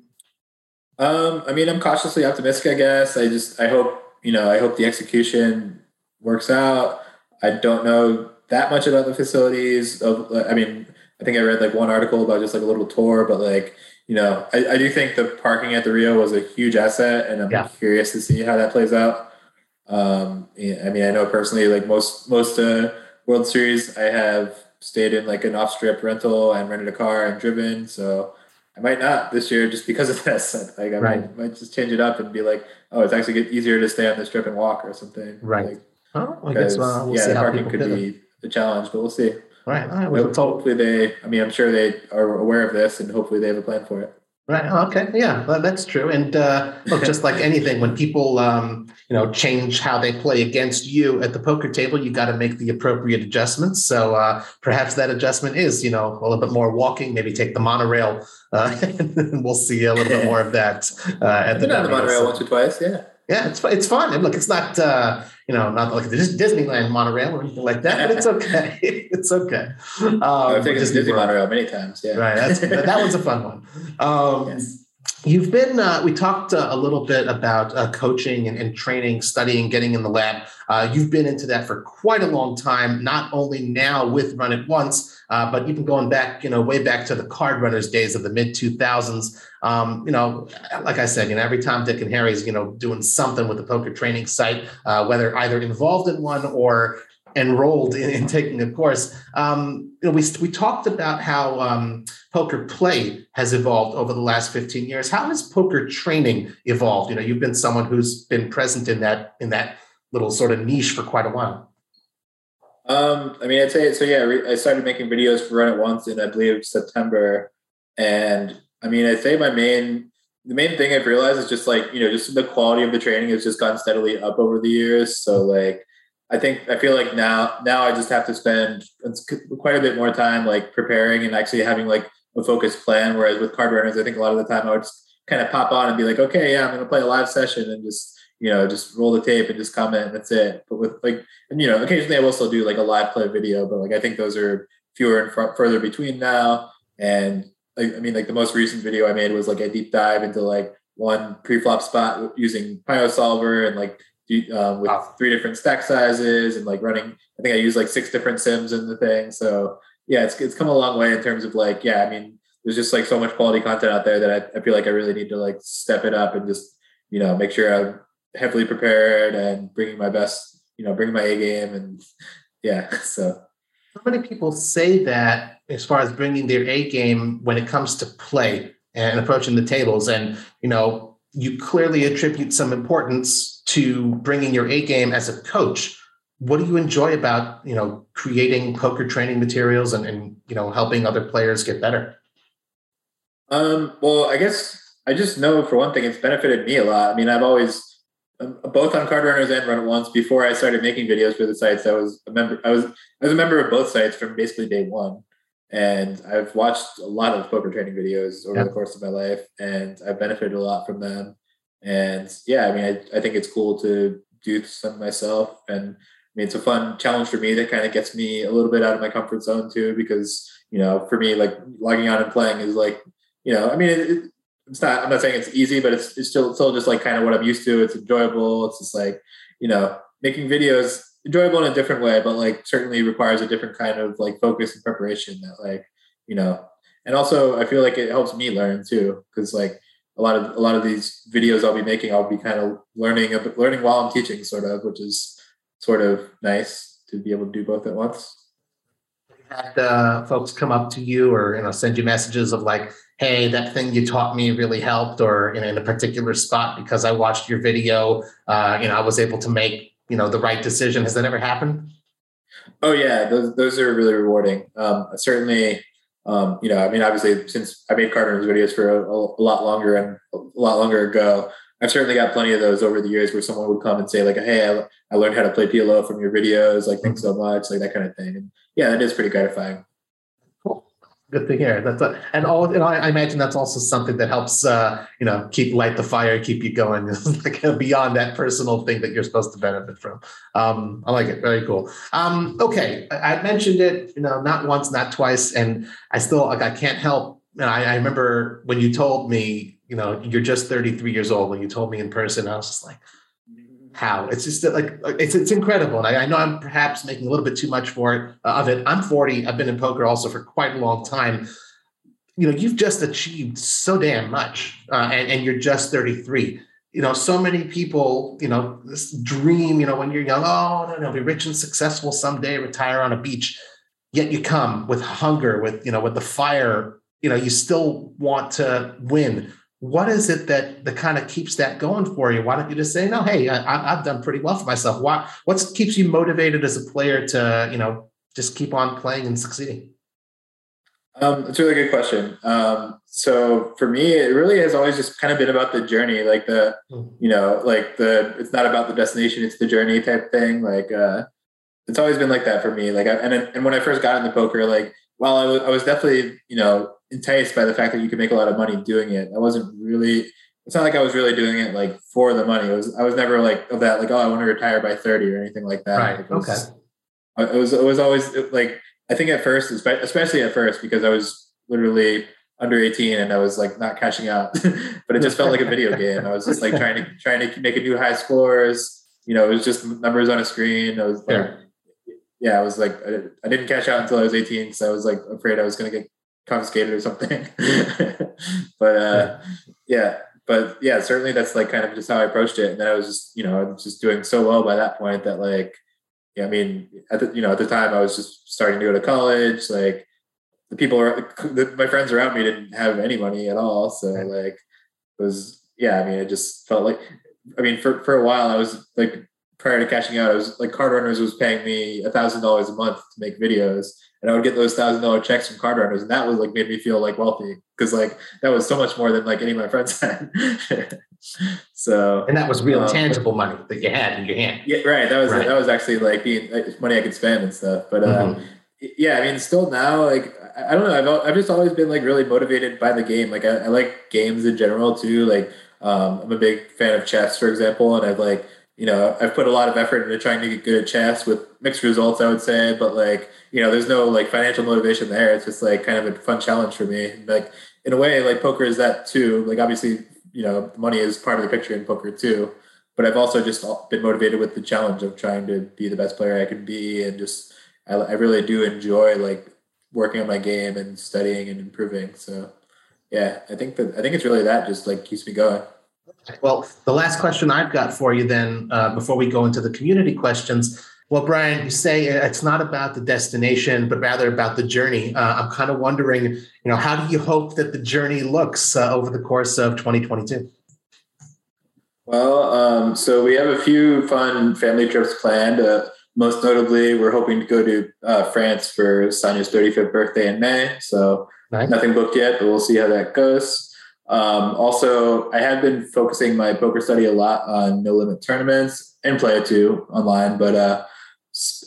B: Um, I mean, I'm cautiously optimistic. I guess. I just I hope you know I hope the execution works out. I don't know that much about the facilities. Of I mean, I think I read like one article about just like a little tour, but like you know, I, I do think the parking at the Rio was a huge asset, and I'm yeah. curious to see how that plays out. Um, I mean, I know personally, like most most uh, World Series, I have stayed in like an off strip rental and rented a car and driven. So I might not this year just because of this. Like I right. might, might, just change it up and be like, oh, it's actually get easier to stay on the strip and walk or something.
A: Right.
B: Like,
A: oh, I guess uh, we'll
B: yeah,
A: see
B: the parking could be a challenge, but we'll see.
A: Right. All right.
B: Well, hopefully they. I mean, I'm sure they are aware of this, and hopefully they have a plan for it.
A: Right. Okay. Yeah, that's true. And uh, look, just like anything, when people, um, you know, change how they play against you at the poker table, you got to make the appropriate adjustments. So uh, perhaps that adjustment is, you know, a little bit more walking. Maybe take the monorail, uh, and we'll see a little bit more of that uh, at the,
B: the monorail once or twice. Yeah.
A: Yeah, it's it's fun. And look, it's not uh, you know not like the Disneyland monorail or anything like that, but it's okay. it's okay.
B: Um, I've taken Disney, Disney monorail many times. Yeah,
A: right. That's, that one's a fun one. Um, yes. You've been, uh, we talked uh, a little bit about uh, coaching and, and, training, studying, getting in the lab. Uh, you've been into that for quite a long time, not only now with Run It Once, uh, but even going back, you know, way back to the card runners days of the mid 2000s. Um, you know, like I said, you know, every time Dick and Harry's, you know, doing something with the poker training site, uh, whether either involved in one or enrolled in, in taking a course. Um, you know, we, we talked about how um, poker play has evolved over the last 15 years. How has poker training evolved? You know, you've been someone who's been present in that in that little sort of niche for quite a while.
B: Um, I mean, I'd say so. Yeah, I started making videos for Run It Once in I believe September, and I mean, I'd say my main the main thing I've realized is just like you know just the quality of the training has just gone steadily up over the years. So like I think I feel like now now I just have to spend quite a bit more time like preparing and actually having like a focused plan. Whereas with card runners, I think a lot of the time I would just kind of pop on and be like, okay, yeah, I'm going to play a live session and just you know just roll the tape and just comment that's it. But with like and you know occasionally I will still do like a live play video, but like I think those are fewer and further between now. And like, I mean, like the most recent video I made was like a deep dive into like one pre-flop spot using Pio Solver and like um, with wow. three different stack sizes and like running. I think I use like six different sims in the thing. So yeah, it's it's come a long way in terms of like yeah. I mean, there's just like so much quality content out there that I, I feel like I really need to like step it up and just you know make sure I'm heavily prepared and bringing my best. You know, bringing my A game and yeah. So
A: how many people say that as far as bringing their A game when it comes to play and approaching the tables and you know you clearly attribute some importance to bringing your A game as a coach. What do you enjoy about you know creating poker training materials and, and you know helping other players get better?
B: Um, well, I guess I just know for one thing, it's benefited me a lot. I mean, I've always both on Card Runners and Run It Once. Before I started making videos for the sites, I was a member. I was I was a member of both sites from basically day one, and I've watched a lot of poker training videos over the course of my life, and I've benefited a lot from them. And yeah, I mean, I, I think it's cool to do some myself. And I mean, it's a fun challenge for me that kind of gets me a little bit out of my comfort zone too, because, you know, for me, like logging on and playing is like, you know, I mean, it, it's not, I'm not saying it's easy, but it's, it's still, still just like kind of what I'm used to. It's enjoyable. It's just like, you know, making videos enjoyable in a different way, but like certainly requires a different kind of like focus and preparation that like, you know, and also I feel like it helps me learn too. Cause like, a lot of a lot of these videos I'll be making, I'll be kind of learning a learning while I'm teaching, sort of, which is sort of nice to be able to do both at once.
A: Had uh, folks come up to you or you know send you messages of like, "Hey, that thing you taught me really helped," or you know, in a particular spot because I watched your video, uh, you know, I was able to make you know the right decision. Has that ever happened?
B: Oh yeah, those those are really rewarding. Um, certainly, um, you know, I mean, obviously, since I made card runners videos for a, a, lot longer and a lot longer ago, I've certainly got plenty of those over the years where someone would come and say like, "Hey, I, I learned how to play PLO from your videos. Like, thanks so much." Like that kind of thing. And yeah, it is pretty gratifying
A: good to hear. That's a, and all. And I, I, imagine that's also something that helps, uh, you know, keep light the fire, keep you going. beyond that personal thing that you're supposed to benefit from. Um, I like it. Very cool. Um, okay, I, I, mentioned it, you know, not once, not twice, and I still like I can't help. And I, I remember when you told me, you know, you're just 33 years old. When you told me in person, I was just like, how. It's just like it's it's incredible and I, I, know i'm perhaps making a little bit too much for it uh, of it. I'm 40 i've been in poker also for quite a long time. You know you've just achieved so damn much uh, and, and you're just 33 you know so many people you know this dream you know when you're young oh no no be rich and successful someday retire on a beach. Yet you come with hunger with you know with the fire. You know you still want to win what is it that that kind of keeps that going for you why don't you just say no hey I, have done pretty well for myself why what keeps you motivated as a player to you know just keep on playing and succeeding
B: um, it's a really good question. Um, so for me, it really has always just kind of been about the journey, like the, hmm. you know, like the, it's not about the destination, it's the journey type thing. Like, uh, it's always been like that for me. Like, I, and, and when I first got into poker, like, while I was, I was definitely, you know, enticed by the fact that you could make a lot of money doing it. I wasn't really, it's not like I was really doing it like for the money. It was, I was never like of that, like, oh, I want to retire by 30 or anything like that.
A: Right.
B: It
A: was,
B: okay. It was, it was always like, I think at first, especially at first, because I was literally under 18 and I was like not cashing out, but it just felt like a video game. I was just like trying to, trying to make a new high scores. You know, it was just numbers on a screen. I was like, yeah yeah, I was like, I, I didn't cash out until I was 18 because I was like afraid I was going to get confiscated or something. but uh, yeah, but yeah, certainly that's like kind of just how I approached it. And then I was just, you know, I was just doing so well by that point that like, yeah, I mean, at the, you know, at the time I was just starting to go to college. Like the people, the, my friends around me didn't have any money at all. So like, it was, yeah, I mean, it just felt like, I mean, for, for a while I was like prior to cashing out, I was like card runners was paying me a thousand dollars a month to make videos. And I would get those thousand dollar checks from card runners. And that was like made me feel like wealthy because like that was so much more than like any of my friends had. so
A: And that was real um, tangible money that you had in your hand.
B: Yeah, right. That was right. that was actually like being like, money I could spend and stuff. But uh, mm-hmm. yeah, I mean still now like I don't know. I've I've just always been like really motivated by the game. Like I, I like games in general too. Like um, I'm a big fan of chess, for example, and I've like you know, I've put a lot of effort into trying to get good at chess with mixed results, I would say, but like, you know, there's no like financial motivation there. It's just like kind of a fun challenge for me. Like in a way, like poker is that too. Like obviously, you know, money is part of the picture in poker too. But I've also just been motivated with the challenge of trying to be the best player I can be, and just I, I really do enjoy like working on my game and studying and improving. So yeah, I think that I think it's really that just like keeps me going.
A: Well, the last question I've got for you then, uh, before we go into the community questions. Well, Brian, you say it's not about the destination, but rather about the journey. Uh, I'm kind of wondering, you know, how do you hope that the journey looks uh, over the course of 2022?
B: Well, um, so we have a few fun family trips planned. Uh, most notably, we're hoping to go to uh, France for Sonia's 35th birthday in May. So nice. nothing booked yet, but we'll see how that goes. Um, also, I have been focusing my poker study a lot on no limit tournaments and play it too online, but uh,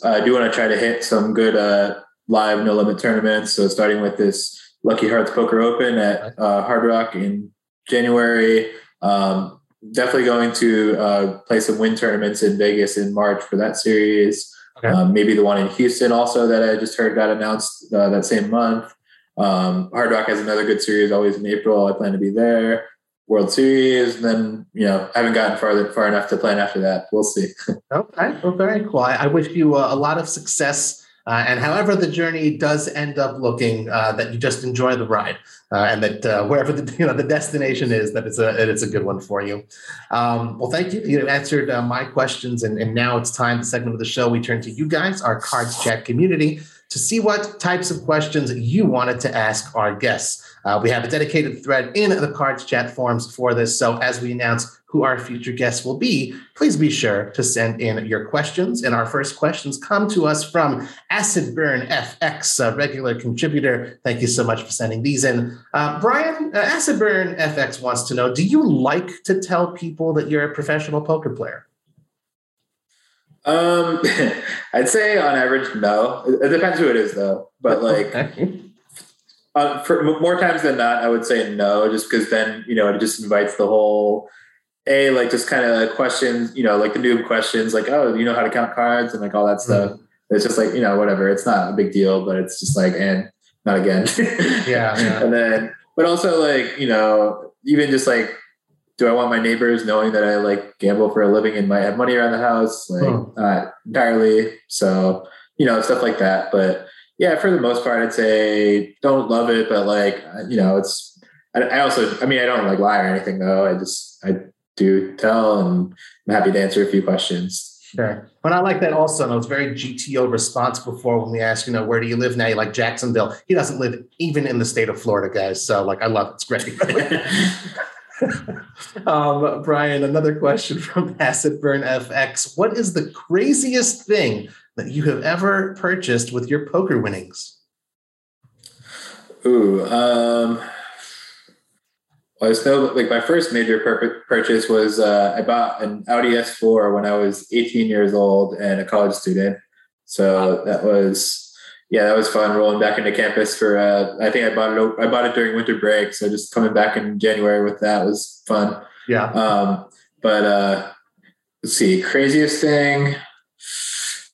B: I do want to try to hit some good uh, live no limit tournaments. So starting with this Lucky Hearts Poker Open at uh, Hard Rock in January. Um, definitely going to uh, play some Wynn tournaments in Vegas in March for that series. Okay. Um, maybe the one in Houston also that I just heard got announced uh, that same month. Um, Hard Rock has another good series always in April. I plan to be there. World Series, then you know I haven't gotten farther far enough to plan after that. We'll see.
A: okay, well, very cool. I, I wish you a, a lot of success. Uh, and however the journey does end up looking, uh, that you just enjoy the ride, uh, and that uh, wherever the you know the destination is, that it's a it's a good one for you. Um, well, thank you. You answered uh, my questions, and, and now it's time. The segment of the show we turn to you guys, our Cards Chat community to see what types of questions you wanted to ask our guests. Uh, we have a dedicated thread in the cards chat forums for this. So as we announce who our future guests will be, please be sure to send in your questions. And our first questions come to us from Acid Burn FX, a regular contributor. Thank you so much for sending these in. Uh, Brian, uh, Acid Burn FX wants to know Do you like to tell people that you're a professional poker player?
B: Um, I'd say on average, no. It, depends who it is, though. But like, uh, for more times than not, I would say no, just because then you know it just invites the whole a like just kind of questions, you know, like the noob questions, like oh, you know how to count cards and like all that stuff. Mm-hmm. It's just like you know whatever. It's not a big deal, but it's just like and not again.
A: yeah, yeah.
B: And then, but also like you know even just like do I want my neighbors knowing that I like gamble for a living and might have money around the house? Like hmm. not entirely. So, you know, stuff like that. But yeah, for the most part, I'd say don't love it, but like, you know, it's, I, I also, I mean, I don't like lie or anything though. I just, I do tell and I'm happy to answer a few questions.
A: Sure. But I like that also. And it was very GTO response before when we asked, you know, where do you live now? You like Jacksonville. He doesn't live even in the state of Florida, guys. So like I love it. It's great. um, Brian, another question from Acid Burn FX. What is the craziest thing that you have ever purchased with your poker winnings?
B: Ooh, um, well, I still like my first major purchase was uh, I bought an Audi S4 when I was 18 years old and a college student. So that was yeah, that was fun rolling back into campus for. Uh, I think I bought it. I bought it during winter break, so just coming back in January with that was fun.
A: Yeah.
B: Um, but uh, let's see, craziest thing.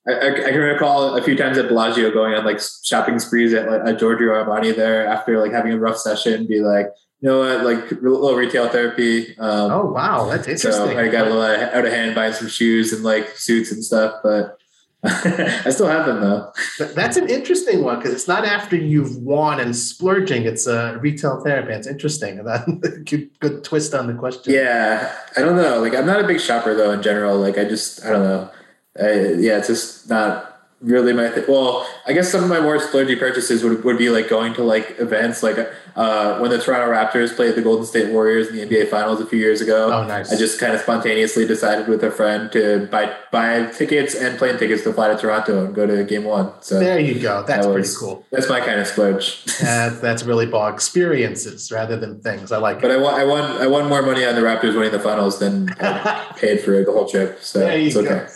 B: I, I, can recall a few times at Bellagio going on like shopping sprees at, at Giorgio Armani there after like having a rough session, be like, you know what, like a little retail therapy. Um,
A: oh wow, that's interesting.
B: So I got a little out of hand buying some shoes and like suits and stuff, but I still have them though.
A: That's an interesting one because it's not after you've won and splurging. It's a retail therapy. It's interesting. That good, good twist on the question.
B: Yeah, I don't know. Like I'm not a big shopper though in general. Like I just I don't know. I, yeah, it's just not really my thing. Well, I guess some of my more splurgy purchases would, would be like going to like events like uh, when the Toronto Raptors played the Golden State Warriors in the NBA Finals a few years ago.
A: Oh, nice!
B: I just kind of spontaneously decided with a friend to buy buy tickets and plane tickets to fly to Toronto and go to Game One. So
A: there you go. That's that was, pretty cool.
B: That's my kind of splurge.
A: that's that's really ball experiences rather than things. I like.
B: But it. I won I won I won more money on the Raptors winning the finals than I paid for the whole trip. So it's okay. Go.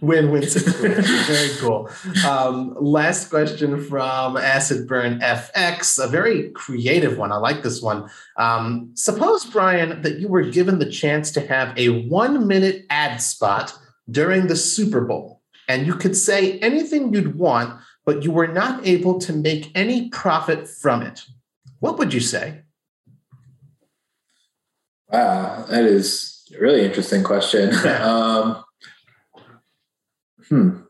A: Win-win situation. very cool. Um, last question from Acid Burn FX, a very creative one. I like this one. Um, suppose, Brian, that you were given the chance to have a one-minute ad spot during the Super Bowl, and you could say anything you'd want, but you were not able to make any profit from it. What would you say?
B: Wow, that is a really interesting question. um, Hmm.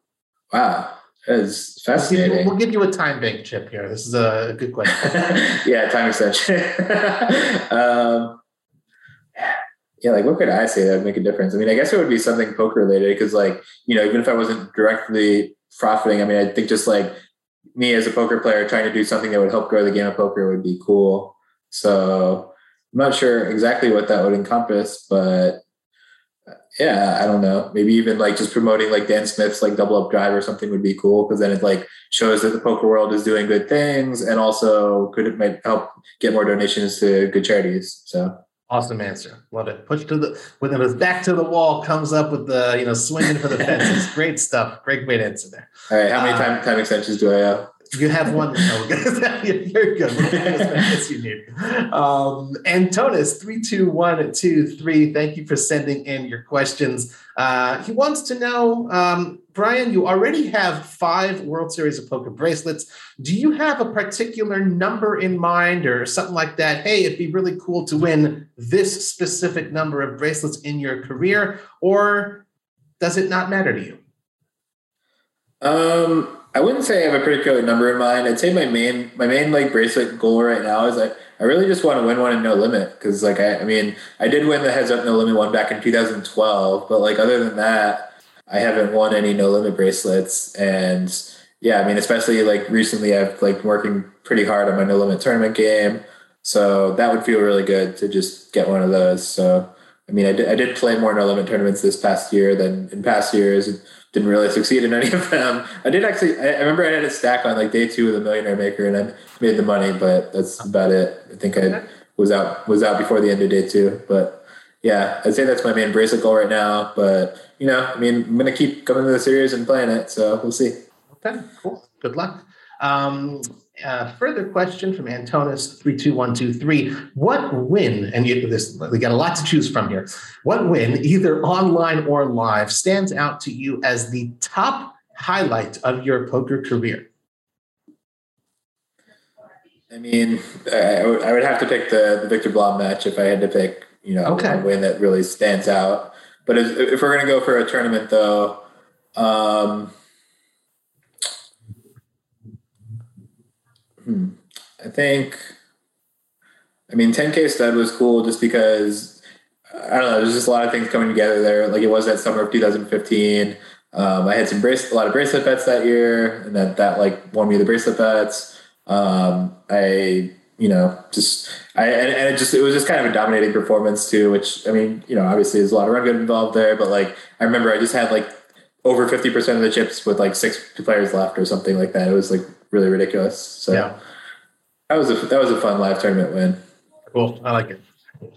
B: Wow. That is fascinating.
A: We'll give, we'll give you a time bank chip here. This is a good question.
B: yeah, time extension. um, yeah, like what could I say that would make a difference? I mean, I guess it would be something poker related because, like, you know, even if I wasn't directly profiting, I mean, I think just like me as a poker player trying to do something that would help grow the game of poker would be cool. So I'm not sure exactly what that would encompass, but yeah, I don't know. Maybe even like just promoting like Dan Smith's like double up drive or something would be cool because then it like shows that the poker world is doing good things and also could it might help get more donations to good charities. So
A: awesome answer. Love it. Push to the with it was back to the wall comes up with the you know swinging for the fences. Great stuff. Great great answer there.
B: All right. How many uh, time time extensions do I have?
A: You have one. No, you're good. As you need. Um, Antonis three two one two three. Thank you for sending in your questions. Uh, he wants to know, um, Brian. You already have five World Series of Poker bracelets. Do you have a particular number in mind, or something like that? Hey, it'd be really cool to win this specific number of bracelets in your career, or does it not matter to you?
B: Um I wouldn't say I have a particular number in mind. I'd say my main my main like bracelet goal right now is like I really just want to win one in no limit because like I, I mean I did win the heads up no limit one back in 2012, but like other than that, I haven't won any no limit bracelets. And yeah, I mean especially like recently I've like working pretty hard on my no limit tournament game, so that would feel really good to just get one of those. So I mean I did, I did play more no limit tournaments this past year than in past years didn't really succeed in any of them. I did actually. I, remember I had a stack on like day two of the Millionaire Maker, and I made the money, but that's about it. I think I was out was out before the end of day two, but yeah, I'd say that's my main bracelet goal right now. But you know, I mean, I'm gonna keep coming to the series and playing it, so we'll see.
A: Okay, cool. Good luck. Um, uh, further question from Antonis three two one two three. What win? And you, this we got a lot to choose from here. What win, either online or live, stands out to you as the top highlight of your poker career?
B: I mean, I would, would have to pick the, the Viktor Blom match if I had to pick, you know, okay. win that really stands out. But if, if we're going to go for a tournament, though, um, Hmm. I think, I mean, 10K stud was cool just because I don't know. There's just a lot of things coming together there. Like it was that summer of 2015. Um, I had some bracelet, a lot of bracelet bets that year, and that that like won me the bracelet bets. Um, I you know just I and, and, it just it was just kind of a dominating performance too. Which I mean you know obviously there's a lot of run good involved there, but like I remember I just had like over fifty percent of the chips with like six players left or something like that. It was like really ridiculous. So yeah. that was a that was a fun live tournament win.
A: Cool, I like it.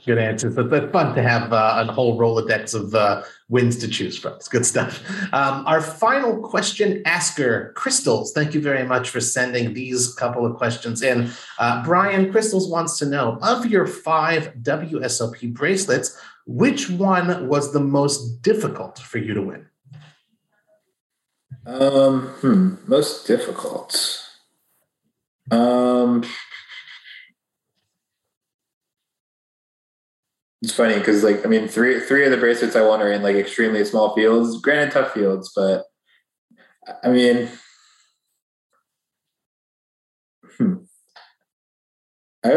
A: Good answers. But it's fun to have uh, a whole Rolodex of decks of uh, wins to choose from. It's good stuff. Um, our final question asker, Crystals. Thank you very much for sending these couple of questions in. Uh, Brian Crystals wants to know of your five WSOP bracelets, which one was the most difficult for you to win?
B: Um, hmm, most difficult. Um, It's funny because like I mean three three of the bracelets I won are in like extremely small fields, granted tough fields, but I mean hmm. I,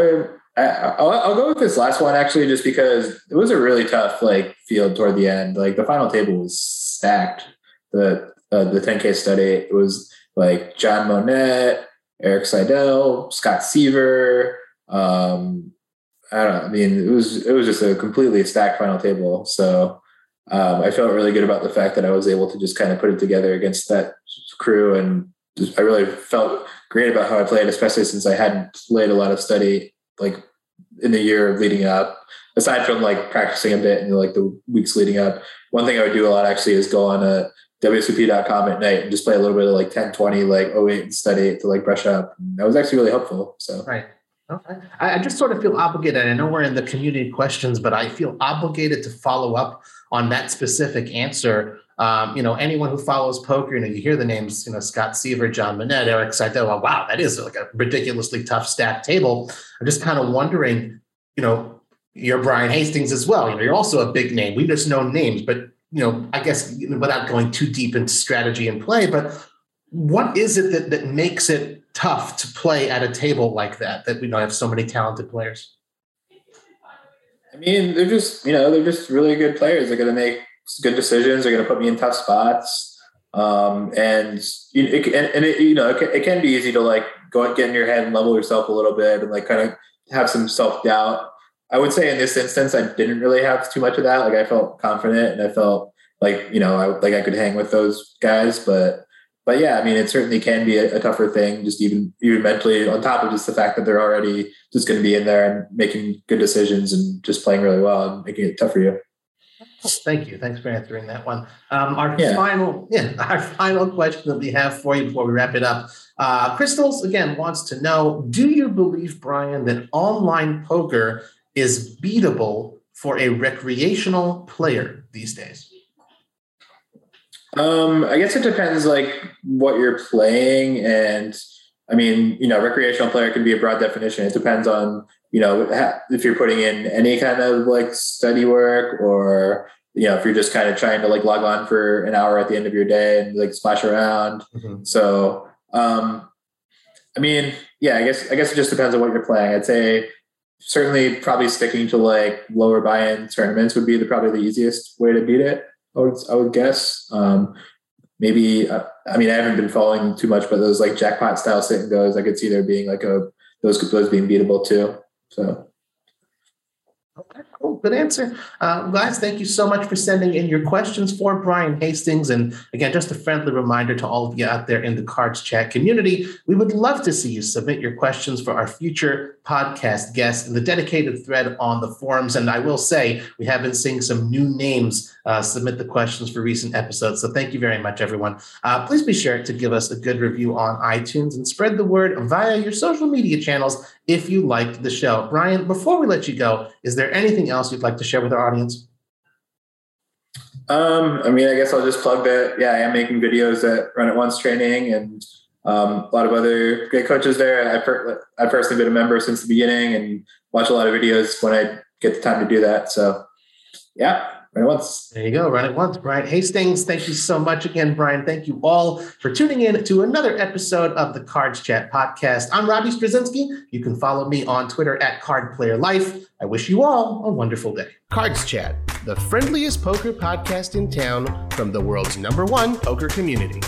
B: I will I'll go with this last one actually just because it was a really tough like field toward the end. Like the final table was stacked. The uh, the 10K study it was like John Monnette, Erik Seidel, Scott Seiver. um, I don't know. I mean, it was it was just a completely stacked final table. So um, I felt really good about the fact that I was able to just kind of put it together against that crew, and just, I really felt great about how I played, especially since I hadn't played a lot of study like in the year leading up. Aside from like practicing a bit and like the weeks leading up, one thing I would do a lot actually is go on a WSOP.com at night and just play a little bit of like 10, 20, like 08 and study to like brush up. And that was actually really helpful. So
A: right. Okay. I, just sort of feel obligated. I know we're in the community questions, but I feel obligated to follow up on that specific answer. Um, you know, anyone who follows poker, you know, you hear the names, you know, Scott Seiver, John Monnette, Erik Seidel. Well, wow, that is like a ridiculously tough stack table. I'm just kind of wondering, you know, you're Brian Hastings as well. You know, you're also a big name. We just know names, but you know, I guess without going too deep into strategy and play, but what is it that that makes it tough to play at a table like that that we don't have so many talented players?
B: I mean they're just you know they're just really good players. They're going to make good decisions. They're going to put me in tough spots. Um, and it, and, and it, you know it can, it can, be easy to like go and get in your head and level yourself a little bit and like kind of have some self-doubt i would say in this instance i didn't really have too much of that like i felt confident and i felt like you know I, like i could hang with those guys but but yeah, I mean, it certainly can be a, a, tougher thing, just even even mentally. On top of just the fact that they're already just going to be in there and making good decisions and just playing really well and making it tough for you.
A: Thank you. Thanks for answering that one. Um, our yeah. final, yeah, our final question that we have for you before we wrap it up. Uh, Crystals again wants to know: Do you believe, Brian, that online poker is beatable for a recreational player these days?
B: Um, I guess it depends like what you're playing and I mean, you know, recreational player can be a broad definition. It depends on, you know, if you're putting in any kind of like study work or, you know, if you're just kind of trying to like log on for an hour at the end of your day and like splash around. Mm-hmm. So, um, I mean, yeah, I guess, I guess it just depends on what you're playing. I'd say certainly probably sticking to like lower buy-in tournaments would be the, probably the easiest way to beat it. I would, I would guess. Um, maybe, uh, I mean, I haven't been following too much, but those like jackpot style sit and goes, I could see there being like a, those, could those being beatable too. So.
A: Okay, cool. Good answer. Uh, guys, thank you so much for sending in your questions for Brian Hastings. And again, just a friendly reminder to all of you out there in the Cards Chat community, we would love to see you submit your questions for our future podcast guests in the dedicated thread on the forums. And I will say, we have been seeing some new names uh, submit the questions for recent episodes. So thank you very much, everyone. Uh, please be sure to give us a good review on iTunes and spread the word via your social media channels if you liked the show. Brian, before we let you go, is there anything else you'd like to share with our audience?
B: Um, I mean, I guess I'll just plug that. Yeah, I am making videos at Run It Once training and um, a lot of other great coaches there. I've, per- I've personally been a member since the beginning and watch a lot of videos when I get the time to do that. So, yeah, Run it once.
A: There you go. Run it once. Brian Hastings. Thank you so much again, Brian. Thank you all for tuning in to another episode of the Cards Chat podcast. I'm Robbie Strazynski. You can follow me on Twitter at Card Player Life. I wish you all a wonderful day.
C: Cards Chat, the friendliest poker podcast in town from the world's number one poker community.